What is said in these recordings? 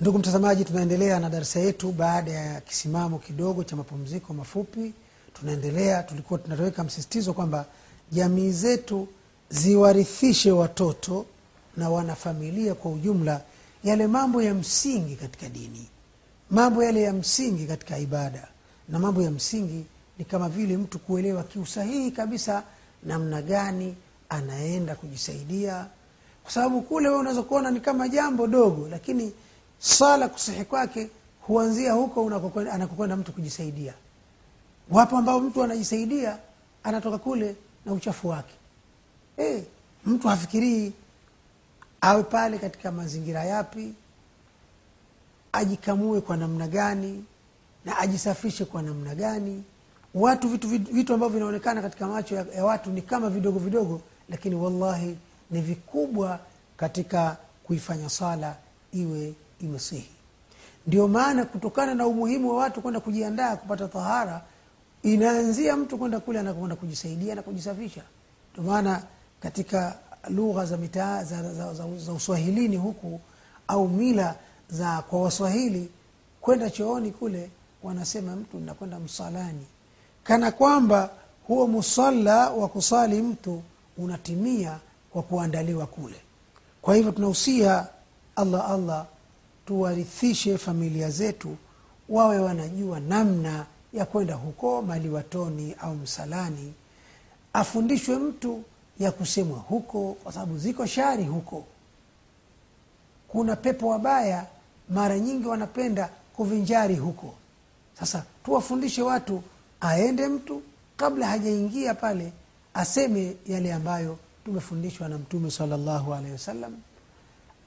ndugu mtazamaji tunaendelea na darasa yetu baada ya kisimamo kidogo cha mapumziko mafupi. Tunaendelea tulikuwa tunaweka msisitizo kwamba jamii zetu ziwarithishe watoto na wanafamilia kwa ujumla yale mambo ya msingi katika dini mambo yale ya msingi katika ibada na mambo ya msingi ni kama vile mtu kuelewa kiusahihi kabisa namna gani anaenda kujisaidia. Kwa sababu kule wewe unaweza kuona ni kama jambo dogo lakini sala kusihi kwake huanzia huko anakokwenda mtu kujisaidia. Wapo ambao mtu anajisaidia anatoka kule na uchafu wake. Hey, mtu hafikirii awe pale katika mazingira yapi ajikamue kwa namna gani na ajisafishe kwa namna gani. Watu vitu, vitu, vitu ambavyo vinaonekana katika macho ya, ya watu ni kama vidogo vidogo lakini wallahi ni vikubwa katika kuifanya sala iwe imesihi ndio maana kutokana na umuhimu wa watu kwenda kujiandaa kupata tahara inaanzia mtu kwenda kule anakwenda kujisaidia na kujisafisha. Ndio maana katika lugha za mitaa za, za, za, za uswahilini huku au mila za kwa waswahili kwenda chooni kule wanasema mtu nakwenda msalani. Kana kwamba huo musalla wa kusali mtu unatimia kwa kuandaliwa kule. Kwa hivyo tunahusia allah allah tuwarithishe familia zetu wawe wanajua namna ya kwenda huko maliwatoni au msalani. Afundishwe mtu ya kusemwa huko kwa sababu ziko shari huko. Kuna pepo wabaya mara nyingi wanapenda kuvinjari huko. Sasa tuwafundishe watu aende mtu kabla hajaingia pale aseme yale ambayo tumefundishwa na mtume salllahu alehi wasallam.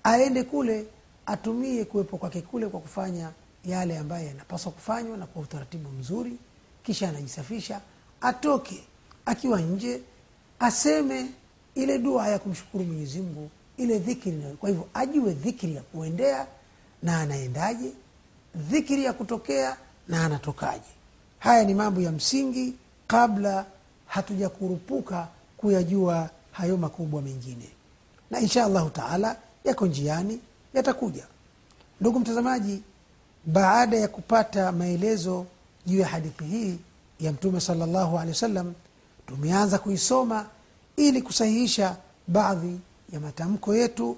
Aende kule atumie kuwepo kwake kule kwa kufanya yale ambayo yanapaswa kufanywa na kwa utaratibu mzuri kisha anajisafisha atoke akiwa nje aseme ile dua ya kumshukuru mwenyezi mungu ile dhikri kwa hivyo ajue dhikri ya kuendea na anaendaje dhikri ya kutokea na anatokaje. Haya ni mambo ya msingi kabla hatujakurupuka kuyajua hayo makubwa mengine. Na insha allahu taala yako njiani yatakuja. Ndugu mtazamaji baada ya kupata maelezo juu ya hadithi hii ya mtume sallallahu alaihi wasallam tumeanza kuisoma ili kusahihisha baadhi ya matamko yetu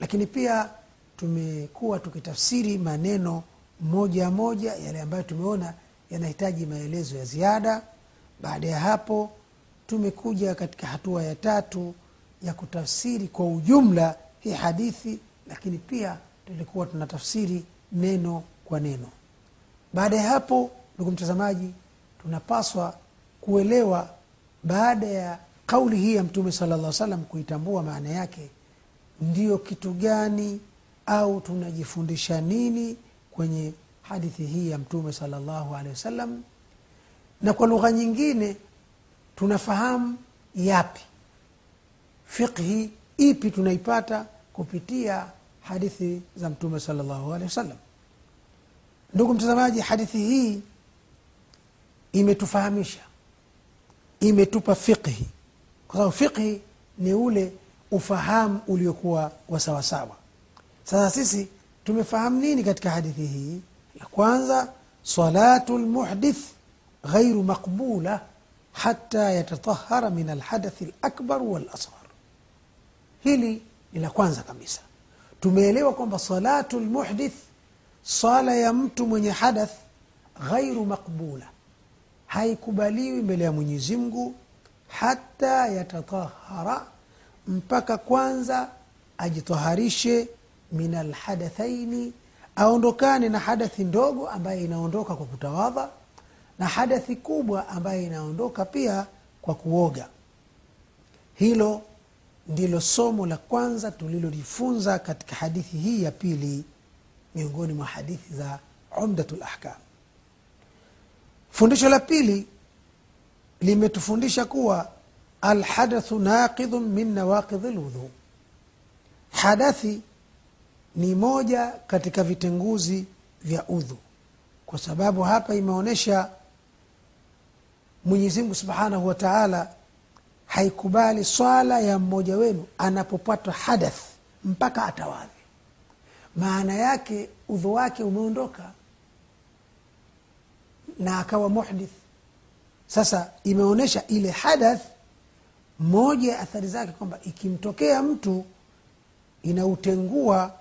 lakini pia tumekuwa tukitafsiri maneno moja moja yale ambayo tumeona yanahitaji maelezo ya ziada. Baada ya hapo tumekuja katika hatua ya tatu ya kutafsiri kwa ujumla hii hadithi lakini pia tulikuwa tunatafsiri neno kwa neno. Baada ya hapo ndugu mtazamaji tunapaswa kuelewa baada ya kauli hii ya mtume sala llah salam kuitambua maana yake ndio kitu gani au tunajifundisha nini kwenye hadithi hii ya mtume salllahu alehi wasallam? Na kwa lugha nyingine tunafahamu yapi? Fikhi ipi tunaipata kupitia hadithi za mtume salllahu alehi wasallam. Ndugu mtazamaji hadithi hii imetufahamisha imetupa fiqhi kwa sababu fiqhi ni ule ufahamu uliokuwa wa sawasawa. Sasa sisi tumefahamu nini katika hadithi hii? La kwanza salatu lmuhdith ghairu maqbula hata yatatahara min alhadathi lakbar walasghar. Hili ni la kwanza kabisa tumeelewa kwamba salatu lmuhdith sala ya mtu mwenye hadath ghairu maqbula. Haikubaliwi mbele ya mwenyezi mungu hata yatatahara mpaka kwanza ajitaharishe min alhadathaini aondokane na hadathi ndogo ambayo inaondoka kwa kutawadha na hadathi kubwa ambayo inaondoka pia kwa kuoga. Hilo ndilo somo la kwanza tulilojifunza katika hadithi hii ya pili miongoni mwa hadithi za umdatu lahkam fundisho la pili limetufundisha kuwa alhadathu naqidhun min nawaqidhi lwudhu hadathi ni moja katika vitenguzi vya udhu kwa sababu hapa imeonyesha mwenyezimngu subhanahu wa taala haikubali swala ya mmoja wenu anapopatwa hadath mpaka atawadhi. Maana yake udhu wake umeondoka na akawa muhdith. Sasa imeonyesha ile hadath moja ya athari zake kwamba ikimtokea mtu inautengua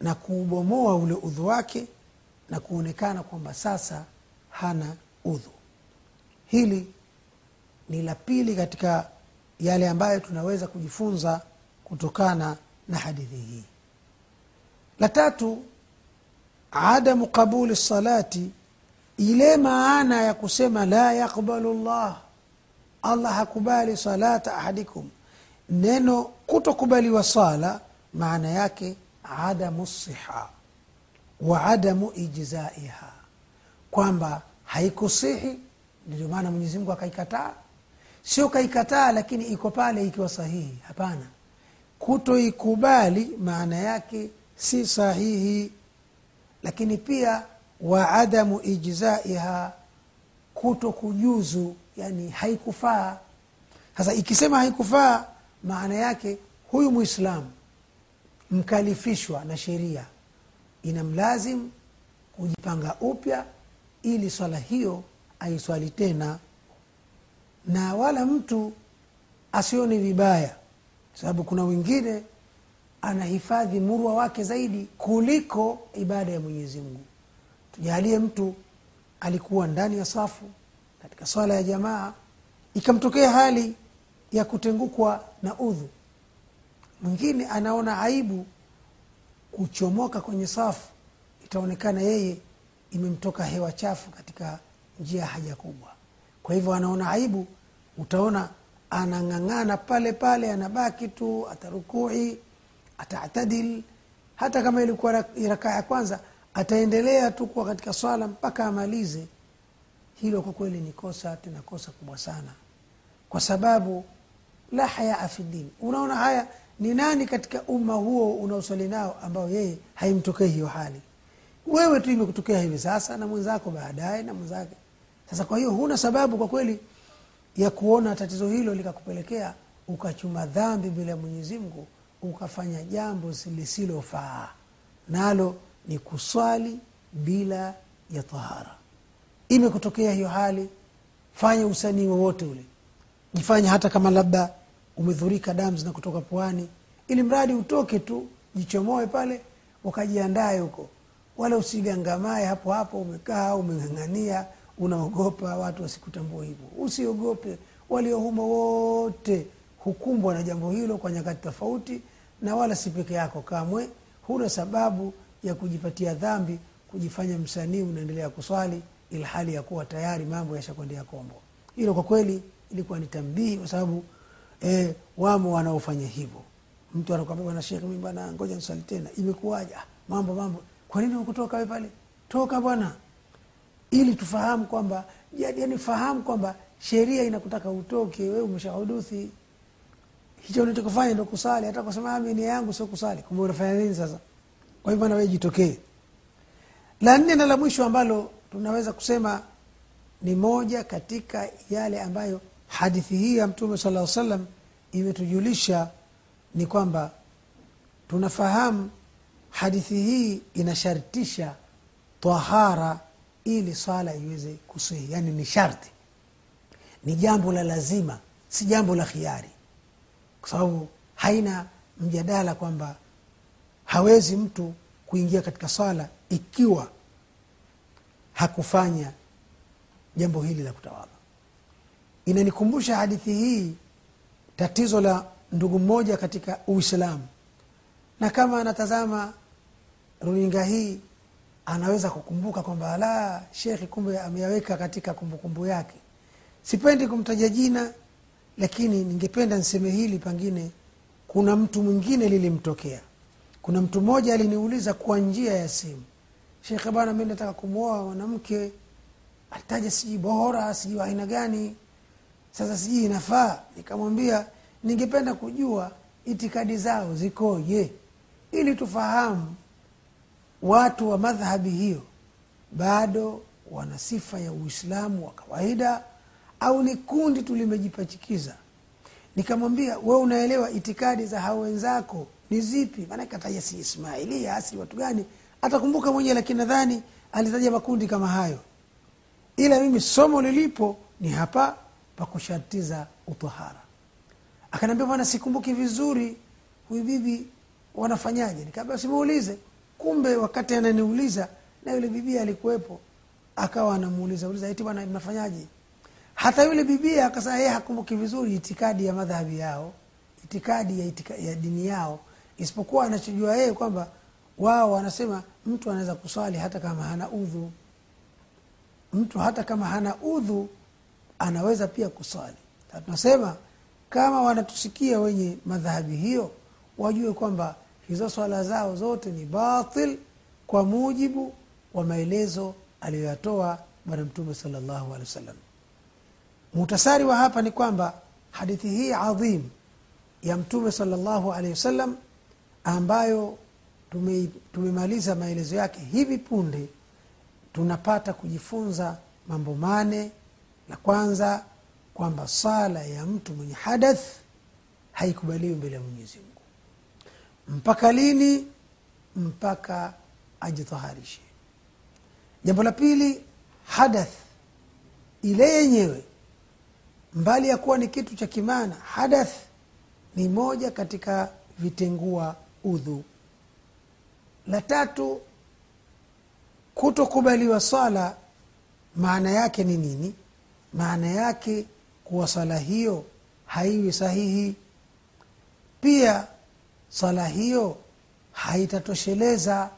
na kuubomoa ule udhu wake na kuonekana kwamba sasa hana udhu. Hili ni la pili katika yale ambayo tunaweza kujifunza kutokana na hadithi hii. La tatu adamu qabuli salati ile maana ya kusema la yaqbalu llah allah hakubali salata ahadikum. Neno kutokubaliwa sala maana yake adamu siha wa adamu ijzaiha kwamba haikusihi ndio maana mwenyezimungu akaikataa sio kaikataa lakini iko pale ikiwa sahihi. Hapana. Kutoikubali maana yake si sahihi. Lakini pia wa adamu ijzaiha kuto kujuzu yani haikufaa. Sasa ikisema haikufaa maana yake huyu mwislamu mkalifishwa na sheria inamlazim kujipanga upya ili swala hiyo aiswali tena na wala mtu asione vibaya sababu kuna wengine anahifadhi murwa wake zaidi kuliko ibada ya mwenyezi mungu. Tujalie mtu alikuwa ndani ya safu katika swala ya jamaa ikamtokea hali ya kutengukwa na udhu. Mwingine anaona aibu kuchomoka kwenye safu itaonekana yeye imemtoka hewa chafu katika njia haja kubwa. Kwa hivyo anaona aibu utaona anang'ang'ana pale pale anabaki tu atarukui atatadil hata kama ilikuwa rakaa ya kwanza ataendelea tu kuwa katika swala mpaka amalize. Hilo kwa kweli ni kosa tena kosa kubwa sana. Kwa sababu la hayaa fidini unaona haya ni nani katika umma huo unaoswali nao ambao yeye haimtokei hiyo hali? Wewe tu imekutokea hivi sasa na mwenzako baadaye na mwenzake. Sasa kwa hiyo huna sababu kwa kweli ya kuona tatizo hilo likakupelekea ukachuma dhambi bila ya mwenyezi mungu ukafanya jambo lisilofaa. Nalo ni kuswali bila ya tahara. Imekutokea hiyo hali fanya usanii wowote ule. Jifanya hata kama labda umedhurika damu zina puani ili mradi utoke tu jichomoe pale ukajiandae huko. Wala usigangamae hapo hapo umekaa umeng'ang'ania unaogopa watu wasikutambua hivyo. Usiogope waliohuma wote hukumbwa na jambo hilo kwa nyakati tofauti na wala si peke yako kamwe. Huna sababu ya kujipatia dhambi kujifanya msanii unaendelea kuswali ilhali ya kuwa tayari mambo yashakwendea kombo. Hilo kwa kweli ilikuwa ni tambihi kwa sababu e, wamo wanaofanya hivyo. Mtu anakwambia bwana shekh mi bana ngoja nswali tena. Imekuwaja ah, mambo mambo. Kwa nini hukutoka we pale? Toka bwana ili tufahamu kwamba yani fahamu kwamba sheria inakutaka utoke wewe umeshahuduthi. Hicho unachokifanya ndo kusali. Hata kusema nia yangu sio kusali. Kumbe unafanya nini sasa? Kwa hivyo nawe jitokee. La nne na la mwisho ambalo tunaweza kusema ni moja katika yale ambayo hadithi hii ya mtume sala salam imetujulisha ni kwamba tunafahamu hadithi hii inashartisha tahara ili swala iweze kusihi yani ni sharti. Ni jambo la lazima si jambo la khiari. Kwa sababu haina mjadala kwamba hawezi mtu kuingia katika swala ikiwa hakufanya jambo hili la kutawadha inanikumbusha hadithi hii tatizo la ndugu mmoja katika uislamu. Na kama anatazama runinga hii anaweza kukumbuka kwamba la shekhi kumbe ameyaweka katika kumbukumbu yake. Sipendi kumtaja jina lakini ningependa niseme hili pengine kuna mtu mwingine lilimtokea. Kuna mtu mmoja aliniuliza kwa njia ya simu. Shekhe bana mi nataka kumwoa mwanamke. Alitaja sijui bora sijui aina gani. Sasa sijui inafaa. Nikamwambia ningependa kujua itikadi zao zikoje ili tufahamu watu wa madhhabi hiyo bado wana sifa ya uislamu wa kawaida au ni kundi tu limejipachikiza. Nikamwambia we unaelewa itikadi za hao wenzako ni zipi? Maanake ataja si ismailia asili watu gani atakumbuka mwenyewe lakini nadhani alitaja makundi kama hayo. Ila mimi somo lilipo ni hapa pa kushatiza utahara akaniambia bwana sikumbuki vizuri huyu bibi wanafanyaje? Nikaambia simuulize kumbe wakati ananiuliza na yule bibia alikuwepo akawa anamuuliza uliza eti bwana mnafanyaje? Hata yule bibia akasema yeye hakumbuki vizuri itikadi ya madhahabi yao itikadi ya, itika, ya dini yao isipokuwa anachojua yeye kwamba wao wanasema mtu anaweza kuswali hata kama hana udhu. Mtu hata kama hana udhu anaweza pia kuswali. Tunasema kama wanatusikia wenye madhahabi hiyo wajue kwamba hizo swala zao zote ni batil kwa mujibu wa maelezo aliyoyatoa bwana mtume salllahu alehi wasallam. Muhtasari wa hapa ni kwamba hadithi hii adhim ya mtume salllahu alehi wasallam ambayo tume- tumemaliza maelezo yake hivi punde tunapata kujifunza mambo mane. La kwanza kwamba sala ya mtu mwenye hadath haikubaliwi mbele ya mwenyezi mungu mpaka lini mpaka ajitaharishe jambo la pili hadath ile yenyewe mbali ya kuwa ni kitu cha kimana hadath ni moja katika vitengua udhu. La tatu kutokubaliwa swala maana yake ni nini? Maana yake kuwa swala hiyo haiwi sahihi. Pia swala hiyo haitatosheleza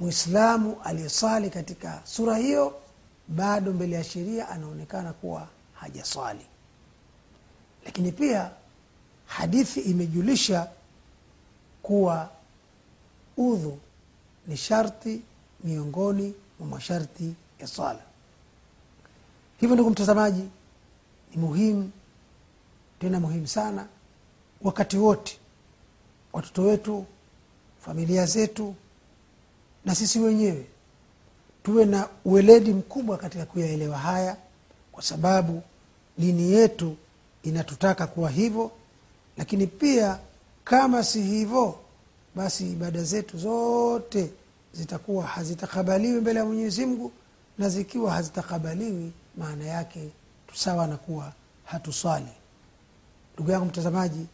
mwislamu aliyeswali katika sura hiyo bado mbele ya sheria anaonekana kuwa hajaswali. Lakini pia hadithi imejulisha kuwa udhu ni sharti miongoni mwa masharti ya swala. Hivyo ndugu mtazamaji ni muhimu tena muhimu sana wakati wote watoto wetu familia zetu na sisi wenyewe. Tuwe na ueledi mkubwa katika kuyaelewa haya kwa sababu dini yetu inatutaka kuwa hivyo lakini pia kama si hivyo basi ibada zetu zote zitakuwa hazitakabaliwi mbele ya mwenyezi mungu na zikiwa hazitakabaliwi maana yake sawa na kuwa hatuswali. Ndugu yangu mtazamaji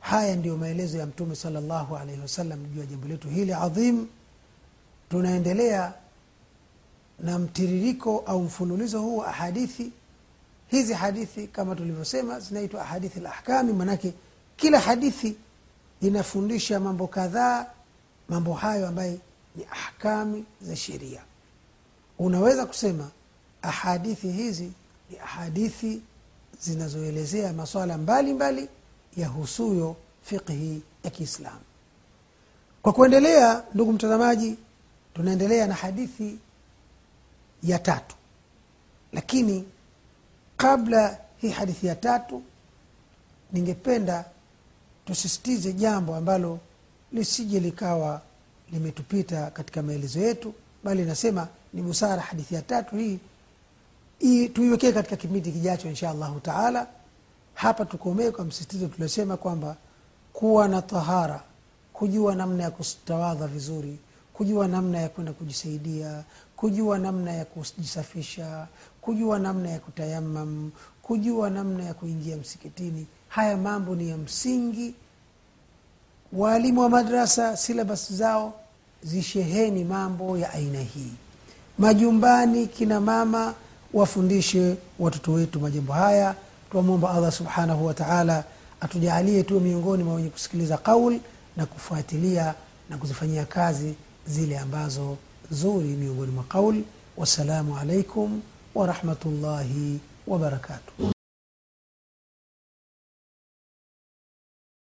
haya ndiyo maelezo ya mtume salllahu alaihi wasallam juu ya jambo letu hili adhim. Tunaendelea na mtiririko au mfululizo huu wa ahadithi hizi hadithi kama tulivyosema zinaitwa ahadithi lahkami manake kila hadithi inafundisha mambo kadhaa mambo hayo ambayo ni ahkami za sheria. Unaweza kusema ahadithi hizi ni ahadithi zinazoelezea maswala mbalimbali yahusuyo fiqhi ya kiislamu. Kwa kuendelea ndugu mtazamaji tunaendelea na hadithi ya tatu. Lakini kabla hii hadithi ya tatu ningependa tusisitize jambo ambalo lisije likawa limetupita katika maelezo yetu bali nasema ni busara hadithi ya tatu hii tuiwekee katika kipindi kijacho insha allahu taala hapa tukomee kwa msisitizo tuliosema kwamba kuwa na tahara kujua namna ya kutawadha vizuri kujua namna ya kwenda kujisaidia kujua namna ya kujisafisha kujua namna ya kutayamam kujua namna ya kuingia msikitini haya mambo ni ya msingi. Waalimu wa madrasa silabas zao zisheheni mambo ya aina hii. Majumbani kina mama wafundishe watoto wetu majambo haya tunamwomba allah subhanahu wataala atujaalie tuwe miongoni mwa wenye kusikiliza qaul na kufuatilia na kuzifanyia kazi zile ambazo zuri miongoni mwa qaul wassalamu alaikum warahmatullahi wabarakatuh